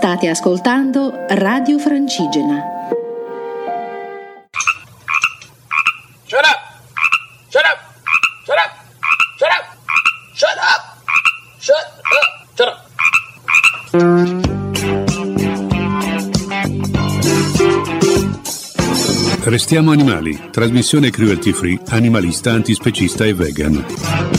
State ascoltando Radio Francigena. Shut up! Shut up! Shut up! Shut up! Shut up! Shut up! Shut up! Restiamo animali, trasmissione cruelty free, animalista, antispecista e vegan.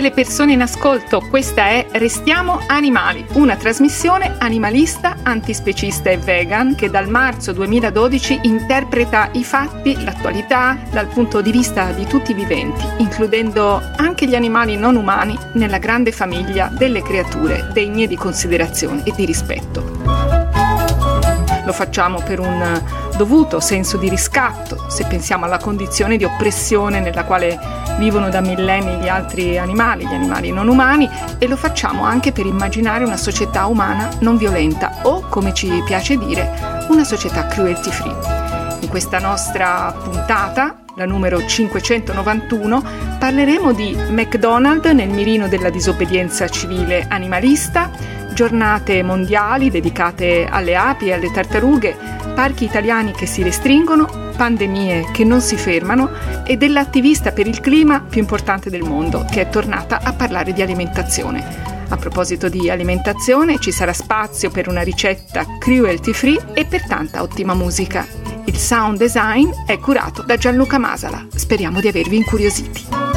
Tutte le persone in ascolto, questa è Restiamo Animali, una trasmissione animalista, antispecista e vegan che dal marzo 2012 interpreta i fatti, l'attualità dal punto di vista di tutti i viventi, includendo anche gli animali non umani nella grande famiglia delle creature degne di considerazione e di rispetto. Lo facciamo per un dovuto senso di riscatto, se pensiamo alla condizione di oppressione nella quale vivono da millenni gli altri animali, gli animali non umani, e lo facciamo anche per immaginare una società umana non violenta o, come ci piace dire, una società cruelty free. In questa nostra puntata, la numero 591, parleremo di McDonald's nel mirino della disobbedienza civile animalista, giornate mondiali dedicate alle api e alle tartarughe, parchi italiani che si restringono, pandemie che non si fermano e dell'attivista per il clima più importante del mondo, che è tornata a parlare di alimentazione. A proposito di alimentazione, ci sarà spazio per una ricetta cruelty free e per tanta ottima musica. Il sound design è curato da Gianluca Masala. Speriamo di avervi incuriositi.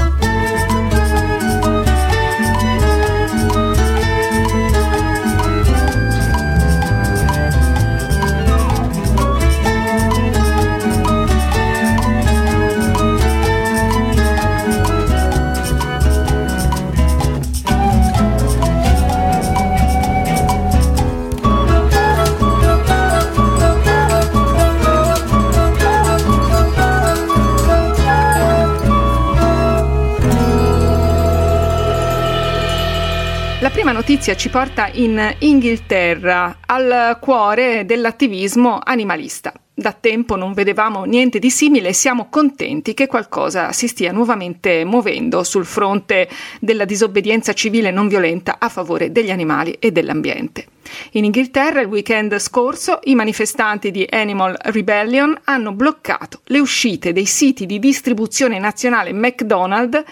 Notizia ci porta in Inghilterra, al cuore dell'attivismo animalista. Da tempo non vedevamo niente di simile e siamo contenti che qualcosa si stia nuovamente muovendo sul fronte della disobbedienza civile non violenta a favore degli animali e dell'ambiente. In Inghilterra il weekend scorso i manifestanti di Animal Rebellion hanno bloccato le uscite dei siti di distribuzione nazionale McDonald's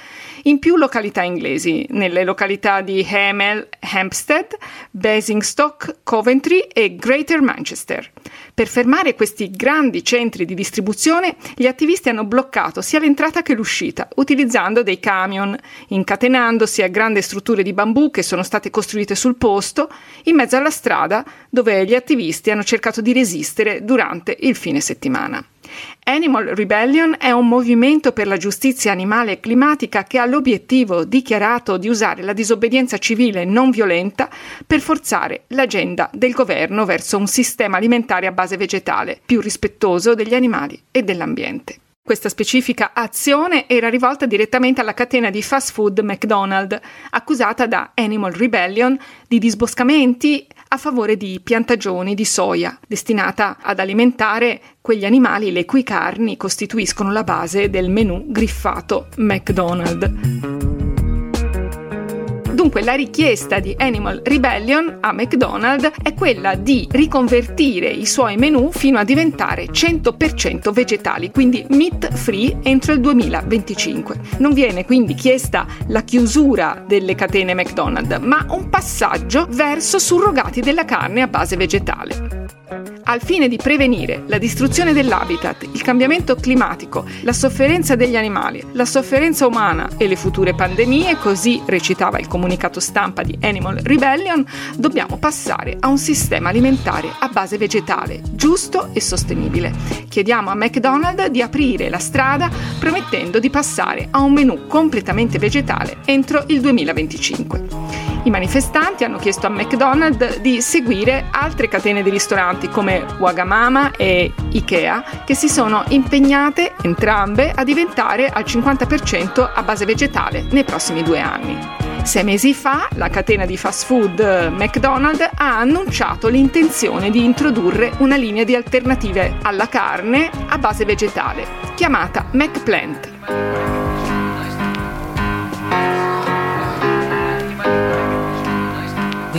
in più località inglesi, nelle località di Hemel, Hampstead, Basingstoke, Coventry e Greater Manchester. Per fermare questi grandi centri di distribuzione, gli attivisti hanno bloccato sia l'entrata che l'uscita, utilizzando dei camion, incatenandosi a grandi strutture di bambù che sono state costruite sul posto, in mezzo alla strada dove gli attivisti hanno cercato di resistere durante il fine settimana. Animal Rebellion è un movimento per la giustizia animale e climatica che ha l'obiettivo dichiarato di usare la disobbedienza civile non violenta per forzare l'agenda del governo verso un sistema alimentare a base vegetale più rispettoso degli animali e dell'ambiente. Questa specifica azione era rivolta direttamente alla catena di fast food McDonald's, accusata da Animal Rebellion di disboscamenti a favore di piantagioni di soia, destinata ad alimentare quegli animali le cui carni costituiscono la base del menù griffato McDonald's. Dunque la richiesta di Animal Rebellion a McDonald's è quella di riconvertire i suoi menù fino a diventare 100% vegetali, quindi meat free entro il 2025. Non viene quindi chiesta la chiusura delle catene McDonald's, ma un passaggio verso surrogati della carne a base vegetale. Al fine di prevenire la distruzione dell'habitat, il cambiamento climatico, la sofferenza degli animali, la sofferenza umana e le future pandemie, così recitava il comunicato stampa di Animal Rebellion, dobbiamo passare a un sistema alimentare a base vegetale, giusto e sostenibile. Chiediamo a McDonald's di aprire la strada promettendo di passare a un menù completamente vegetale entro il 2025. I manifestanti hanno chiesto a McDonald's di seguire altre catene di ristoranti come Wagamama e Ikea che si sono impegnate entrambe a diventare al 50% a base vegetale nei prossimi due anni. Sei mesi fa la catena di fast food McDonald's ha annunciato l'intenzione di introdurre una linea di alternative alla carne a base vegetale, chiamata McPlant.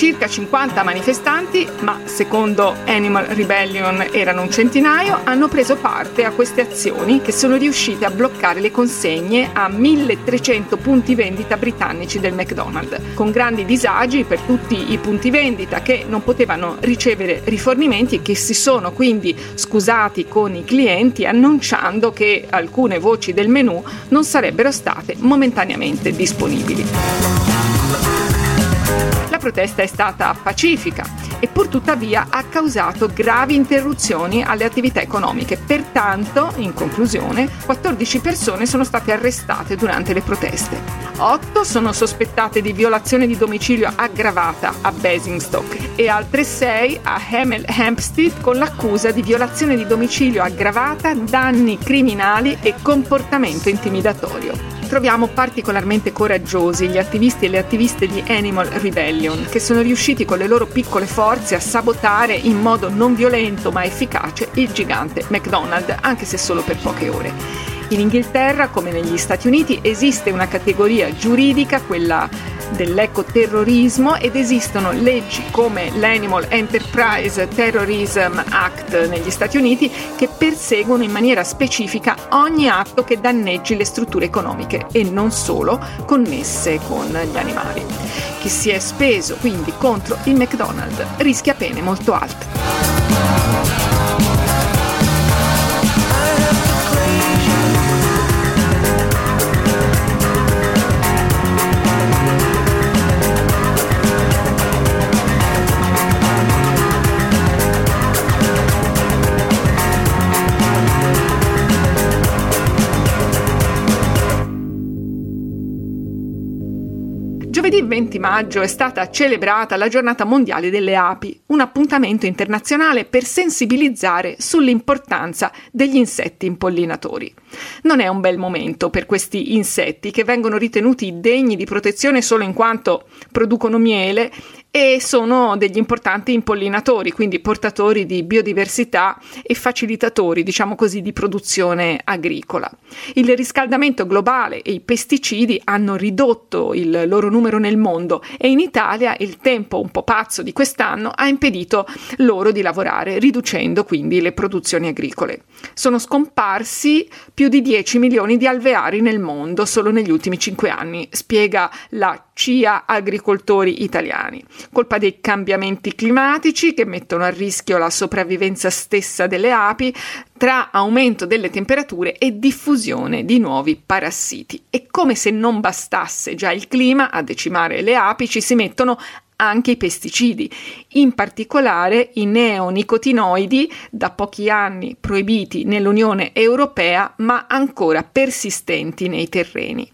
circa 50 manifestanti, ma secondo Animal Rebellion erano un centinaio, hanno preso parte a queste azioni che sono riuscite a bloccare le consegne a 1300 punti vendita britannici del McDonald's, con grandi disagi per tutti i punti vendita che non potevano ricevere rifornimenti e che si sono quindi scusati con i clienti annunciando che alcune voci del menù non sarebbero state momentaneamente disponibili protesta è stata pacifica e pur tuttavia ha causato gravi interruzioni alle attività economiche. Pertanto, in conclusione, 14 persone sono state arrestate durante le proteste. 8 sono sospettate di violazione di domicilio aggravata a Basingstoke e altre 6 a Hemel Hempstead con l'accusa di violazione di domicilio aggravata, danni criminali e comportamento intimidatorio troviamo particolarmente coraggiosi gli attivisti e le attiviste di Animal Rebellion, che sono riusciti con le loro piccole forze a sabotare in modo non violento ma efficace il gigante McDonald's, anche se solo per poche ore. In Inghilterra, come negli Stati Uniti, esiste una categoria giuridica, quella dell'ecoterrorismo ed esistono leggi come l'Animal Enterprise Terrorism Act negli Stati Uniti che perseguono in maniera specifica ogni atto che danneggi le strutture economiche e non solo connesse con gli animali. Chi si è speso quindi contro il McDonald's rischia pene molto alte. 20 maggio è stata celebrata la giornata mondiale delle api, un appuntamento internazionale per sensibilizzare sull'importanza degli insetti impollinatori. Non è un bel momento per questi insetti che vengono ritenuti degni di protezione solo in quanto producono miele e sono degli importanti impollinatori, quindi portatori di biodiversità e facilitatori, diciamo così, di produzione agricola. Il riscaldamento globale e i pesticidi hanno ridotto il loro numero nel mondo e in Italia il tempo un po' pazzo di quest'anno ha impedito loro di lavorare, riducendo quindi le produzioni agricole. Sono scomparsi più di 10 milioni di alveari nel mondo solo negli ultimi 5 anni, spiega la CIA Agricoltori Italiani colpa dei cambiamenti climatici che mettono a rischio la sopravvivenza stessa delle api, tra aumento delle temperature e diffusione di nuovi parassiti. E come se non bastasse già il clima a decimare le api, ci si mettono anche i pesticidi, in particolare i neonicotinoidi, da pochi anni proibiti nell'Unione Europea ma ancora persistenti nei terreni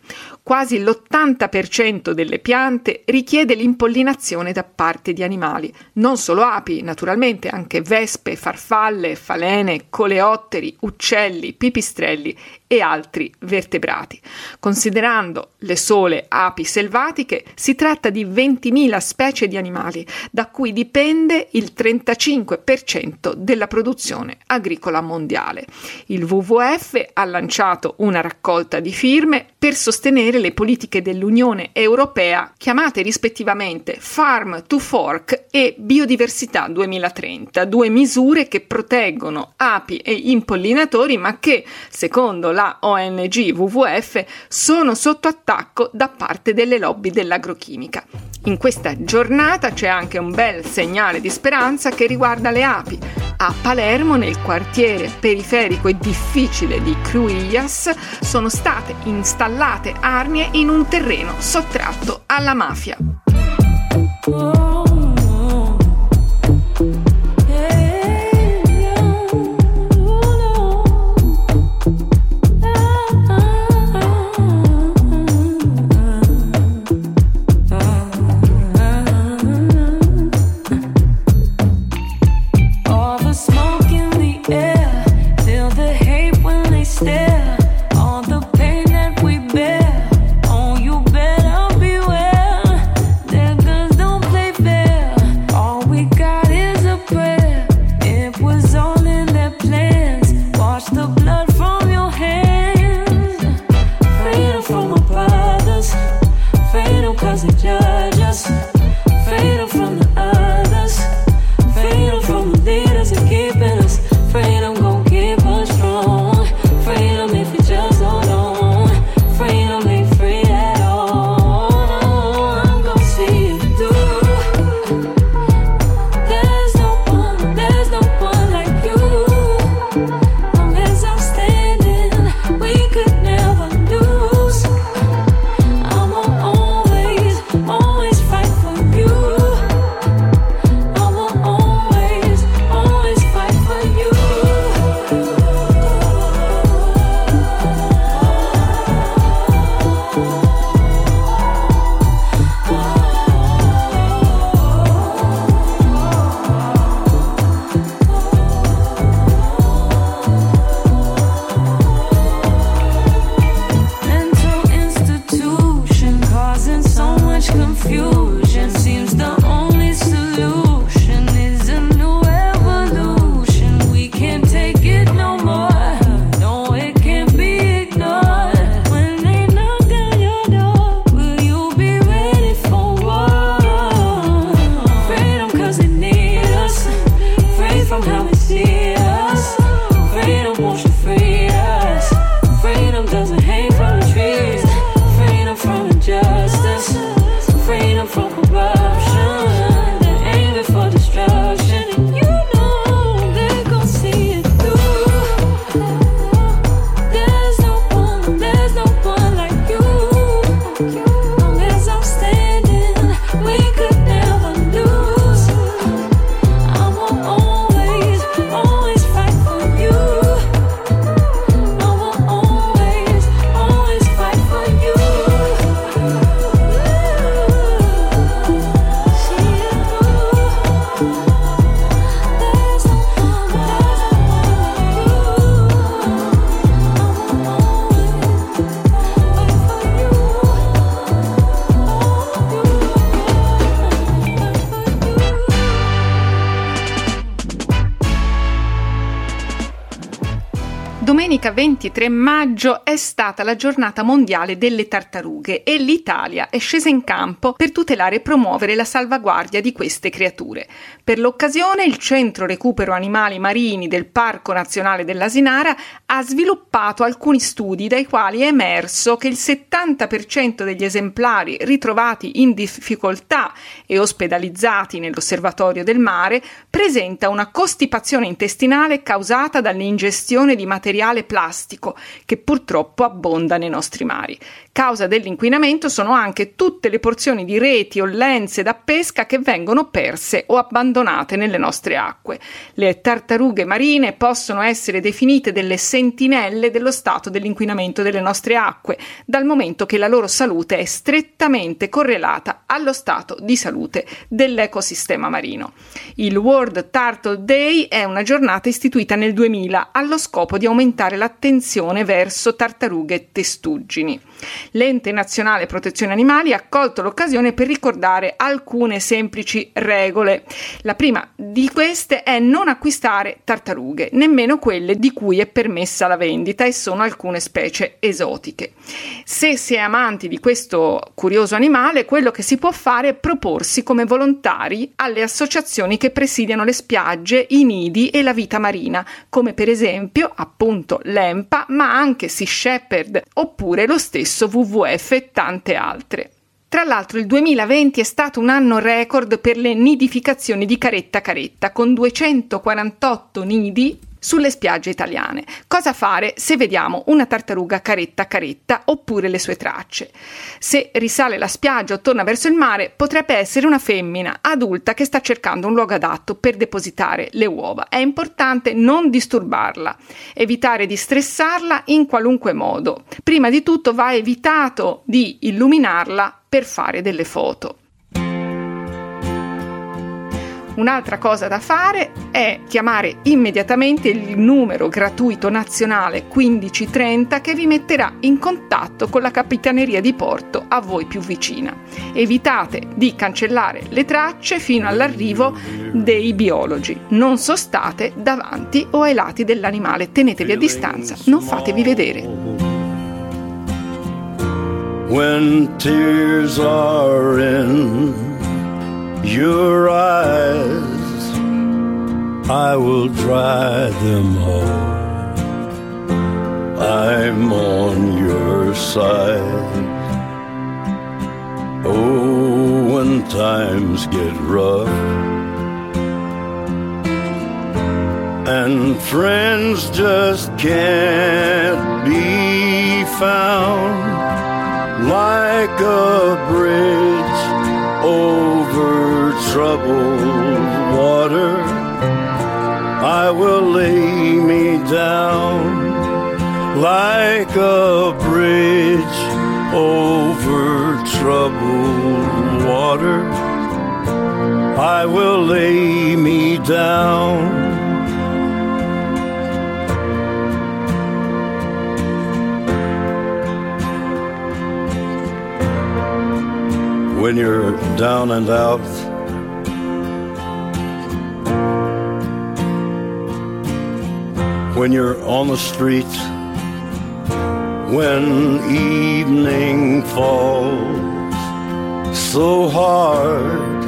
quasi l'80% delle piante richiede l'impollinazione da parte di animali, non solo api, naturalmente anche vespe, farfalle, falene, coleotteri, uccelli, pipistrelli e altri vertebrati. Considerando le sole api selvatiche, si tratta di 20.000 specie di animali, da cui dipende il 35% della produzione agricola mondiale. Il WWF ha lanciato una raccolta di firme per sostenere le politiche dell'Unione Europea chiamate rispettivamente Farm to Fork e Biodiversità 2030, due misure che proteggono api e impollinatori ma che, secondo la ONG WWF sono sotto attacco da parte delle lobby dell'agrochimica. In questa giornata c'è anche un bel segnale di speranza che riguarda le api. A Palermo, nel quartiere periferico e difficile di Cruillas, sono state installate arnie in un terreno sottratto alla mafia. 23 maggio è stata la giornata mondiale delle tartarughe e l'Italia è scesa in campo per tutelare e promuovere la salvaguardia di queste creature. Per l'occasione il Centro Recupero Animali Marini del Parco Nazionale dell'Asinara ha sviluppato alcuni studi dai quali è emerso che il 70% degli esemplari ritrovati in difficoltà e ospedalizzati nell'osservatorio del mare presenta una costipazione intestinale causata dall'ingestione di materiale plastico che purtroppo abbonda nei nostri mari. Causa dell'inquinamento sono anche tutte le porzioni di reti o lenze da pesca che vengono perse o abbandonate nelle nostre acque. Le tartarughe marine possono essere definite delle sentinelle dello stato dell'inquinamento delle nostre acque, dal momento che la loro salute è strettamente correlata allo stato di salute dell'ecosistema marino. Il World Turtle Day è una giornata istituita nel 2000 allo scopo di aumentare aumentare l'attenzione verso tartarughe e testuggini. L'Ente Nazionale Protezione Animali ha colto l'occasione per ricordare alcune semplici regole. La prima di queste è non acquistare tartarughe, nemmeno quelle di cui è permessa la vendita e sono alcune specie esotiche. Se si è amanti di questo curioso animale, quello che si può fare è proporsi come volontari alle associazioni che presidiano le spiagge, i nidi e la vita marina, come per esempio appunto l'EMPA, ma anche Sea Shepherd oppure lo stesso WWF e tante altre. Tra l'altro il 2020 è stato un anno record per le nidificazioni di caretta caretta, con 248 nidi sulle spiagge italiane. Cosa fare se vediamo una tartaruga caretta caretta oppure le sue tracce? Se risale la spiaggia o torna verso il mare, potrebbe essere una femmina adulta che sta cercando un luogo adatto per depositare le uova. È importante non disturbarla, evitare di stressarla in qualunque modo. Prima di tutto va evitato di illuminarla per fare delle foto. Un'altra cosa da fare è chiamare immediatamente il numero gratuito nazionale 1530 che vi metterà in contatto con la capitaneria di porto a voi più vicina. Evitate di cancellare le tracce fino all'arrivo dei biologi. Non sostate davanti o ai lati dell'animale, tenetevi a distanza, non fatevi vedere. When tears are in your eyes, I will dry them all. I'm on your side. Oh, when times get rough and friends just can't be found like a bridge troubled water, I will lay me down like a bridge over troubled water. I will lay me down. when you're down and out when you're on the street, when evening falls so hard,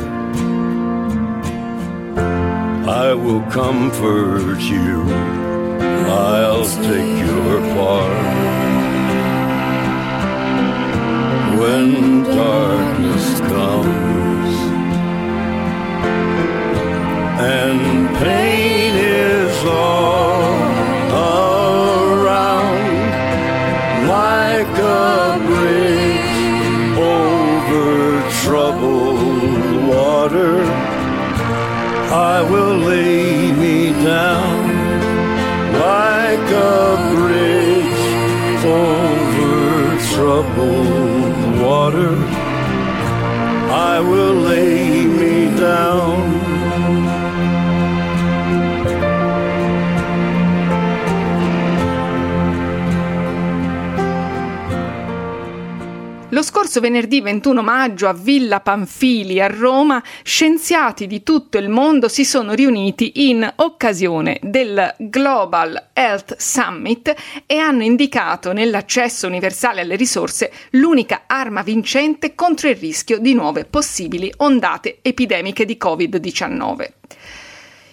I will comfort you, I'll take your part. When darkness comes and pain is all I will lay me down like a bridge over troubled water. I will lay me down scorso venerdì 21 maggio a Villa Panfili a Roma, scienziati di tutto il mondo si sono riuniti in occasione del Global Health Summit e hanno indicato nell'accesso universale alle risorse l'unica arma vincente contro il rischio di nuove possibili ondate epidemiche di Covid-19.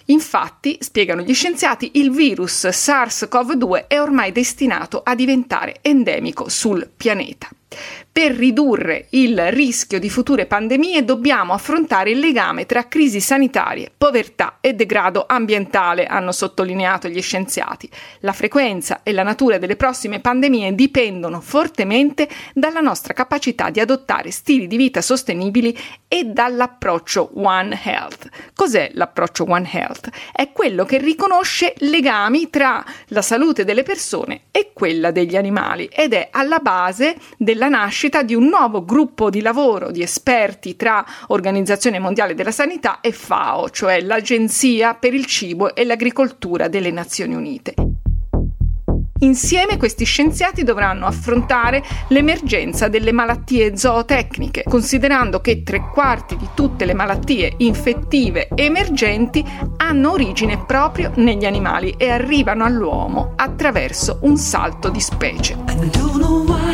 Infatti, spiegano gli scienziati, il virus SARS-CoV-2 è ormai destinato a diventare endemico sul pianeta. Per ridurre il rischio di future pandemie dobbiamo affrontare il legame tra crisi sanitarie, povertà e degrado ambientale, hanno sottolineato gli scienziati. La frequenza e la natura delle prossime pandemie dipendono fortemente dalla nostra capacità di adottare stili di vita sostenibili e dall'approccio One Health. Cos'è l'approccio One Health? È quello che riconosce legami tra la salute delle persone e quella degli animali ed è alla base della nascita nascita di un nuovo gruppo di lavoro di esperti tra Organizzazione Mondiale della Sanità e FAO, cioè l'Agenzia per il Cibo e l'Agricoltura delle Nazioni Unite. Insieme questi scienziati dovranno affrontare l'emergenza delle malattie zootecniche, considerando che tre quarti di tutte le malattie infettive emergenti hanno origine proprio negli animali e arrivano all'uomo attraverso un salto di specie.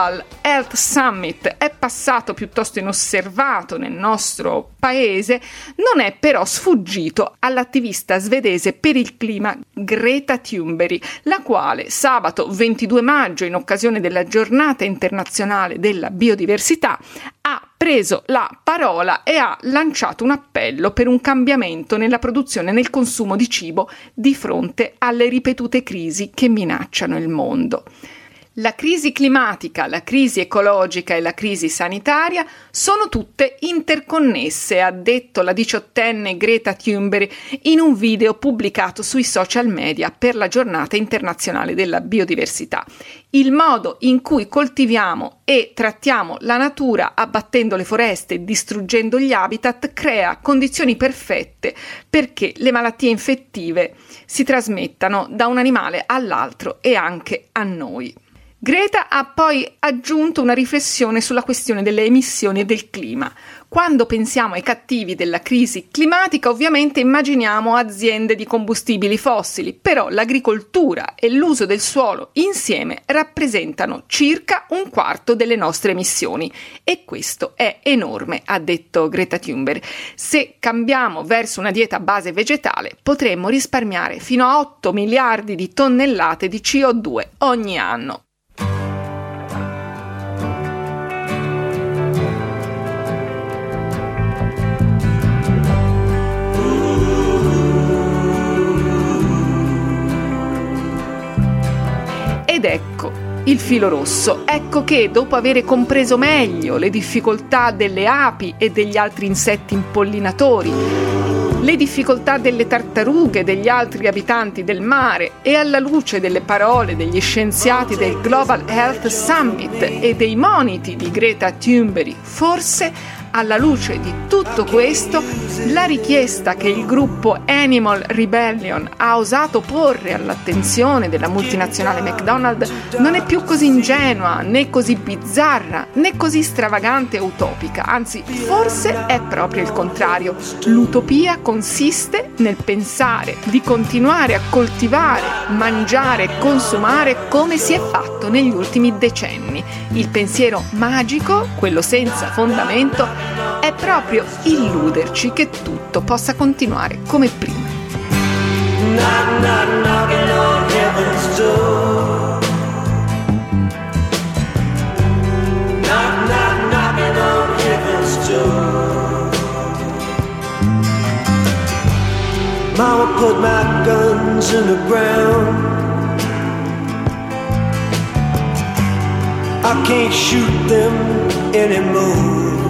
Global Health Summit è passato piuttosto inosservato nel nostro paese, non è però sfuggito all'attivista svedese per il clima Greta Thunberg, la quale sabato 22 maggio, in occasione della giornata internazionale della biodiversità, ha preso la parola e ha lanciato un appello per un cambiamento nella produzione e nel consumo di cibo di fronte alle ripetute crisi che minacciano il mondo. La crisi climatica, la crisi ecologica e la crisi sanitaria sono tutte interconnesse, ha detto la diciottenne Greta Thunberg in un video pubblicato sui social media per la giornata internazionale della biodiversità. Il modo in cui coltiviamo e trattiamo la natura abbattendo le foreste e distruggendo gli habitat crea condizioni perfette perché le malattie infettive si trasmettano da un animale all'altro e anche a noi. Greta ha poi aggiunto una riflessione sulla questione delle emissioni e del clima. Quando pensiamo ai cattivi della crisi climatica, ovviamente immaginiamo aziende di combustibili fossili, però l'agricoltura e l'uso del suolo insieme rappresentano circa un quarto delle nostre emissioni e questo è enorme, ha detto Greta Thunberg. Se cambiamo verso una dieta a base vegetale, potremmo risparmiare fino a 8 miliardi di tonnellate di CO2 ogni anno. Ed ecco il filo rosso. Ecco che dopo aver compreso meglio le difficoltà delle api e degli altri insetti impollinatori, le difficoltà delle tartarughe e degli altri abitanti del mare e alla luce delle parole degli scienziati del Global Health Summit e dei moniti di Greta Thunberg, forse Alla luce di tutto questo, la richiesta che il gruppo Animal Rebellion ha osato porre all'attenzione della multinazionale McDonald's non è più così ingenua, né così bizzarra, né così stravagante e utopica, anzi forse è proprio il contrario. L'utopia consiste nel pensare di continuare a coltivare, mangiare e consumare come si è fatto negli ultimi decenni. Il pensiero magico, quello senza fondamento, è proprio illuderci che tutto possa continuare come prima. Knock, Mama put my guns in the ground. I can't shoot them anymore.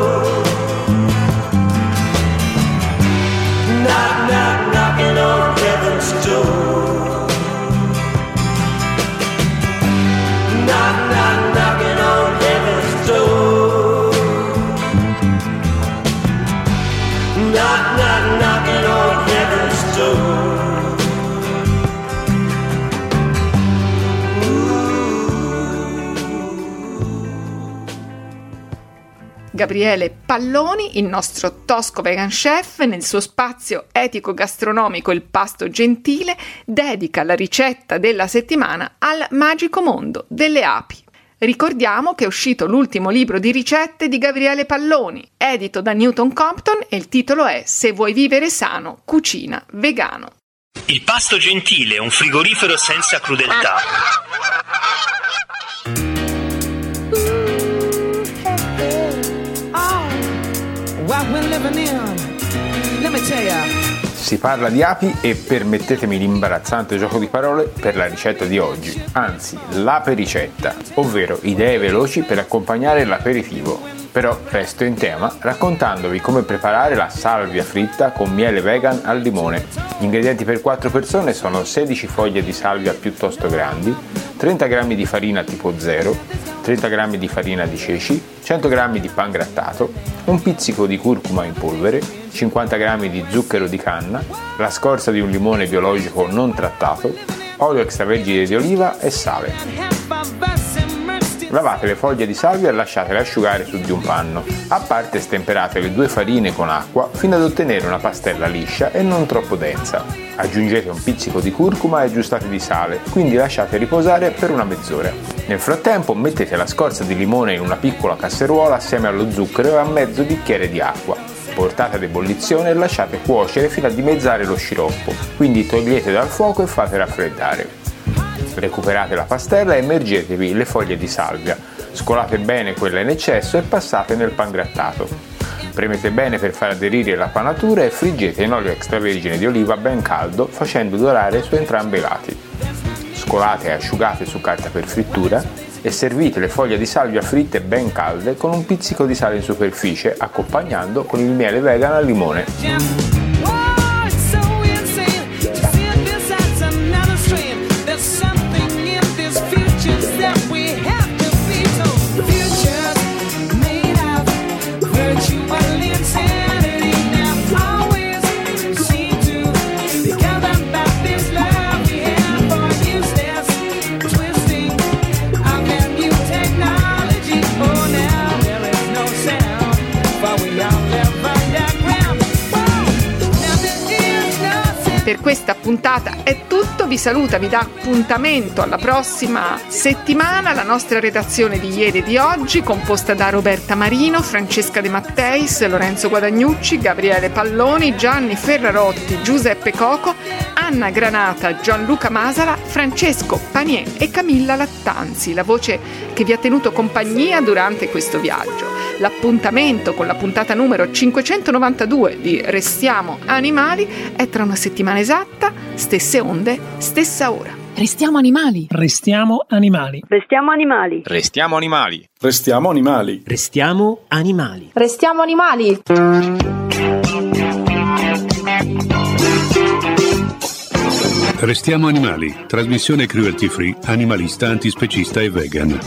Gabriele Palloni, il nostro tosco vegan chef, nel suo spazio etico-gastronomico Il Pasto Gentile, dedica la ricetta della settimana al magico mondo delle api. Ricordiamo che è uscito l'ultimo libro di ricette di Gabriele Palloni, edito da Newton Compton e il titolo è Se vuoi vivere sano, cucina vegano. Il pasto gentile, un frigorifero senza crudeltà. Si parla di api e permettetemi l'imbarazzante gioco di parole per la ricetta di oggi, anzi l'apericetta, ovvero idee veloci per accompagnare l'aperitivo. Però resto in tema raccontandovi come preparare la salvia fritta con miele vegan al limone. Gli ingredienti per 4 persone sono 16 foglie di salvia piuttosto grandi, 30 g di farina tipo 0, 30 g di farina di ceci, 100 g di pan grattato, un pizzico di curcuma in polvere, 50 g di zucchero di canna, la scorza di un limone biologico non trattato, olio extravergine di oliva e sale. Lavate le foglie di salvia e lasciatele asciugare su di un panno. A parte stemperate le due farine con acqua fino ad ottenere una pastella liscia e non troppo densa. Aggiungete un pizzico di curcuma e aggiustate di sale, quindi lasciate riposare per una mezz'ora. Nel frattempo mettete la scorza di limone in una piccola casseruola assieme allo zucchero e a mezzo bicchiere di acqua. Portate ad ebollizione e lasciate cuocere fino a dimezzare lo sciroppo, quindi togliete dal fuoco e fate raffreddare. Recuperate la pastella e immergetevi le foglie di salvia. Scolate bene quella in eccesso e passate nel pan grattato. Premete bene per far aderire la panatura e friggete in olio extravergine di oliva ben caldo facendo dorare su entrambi i lati. Scolate e asciugate su carta per frittura e servite le foglie di salvia fritte ben calde con un pizzico di sale in superficie accompagnando con il miele vegan al limone. Per questa puntata è tutto, vi saluta, vi dà appuntamento alla prossima settimana, la nostra redazione di ieri e di oggi, composta da Roberta Marino, Francesca De Matteis, Lorenzo Guadagnucci, Gabriele Palloni, Gianni Ferrarotti, Giuseppe Coco, Anna Granata, Gianluca Masala, Francesco Panier e Camilla Lattanzi, la voce che vi ha tenuto compagnia durante questo viaggio. L'appuntamento con la puntata numero 592 di Restiamo Animali è tra una settimana esatta, stesse onde, stessa ora. Restiamo animali. Restiamo animali. Restiamo animali. Restiamo animali. Restiamo animali. Restiamo animali. Restiamo animali. Restiamo animali. Trasmissione cruelty free, animalista, antispecista e vegan.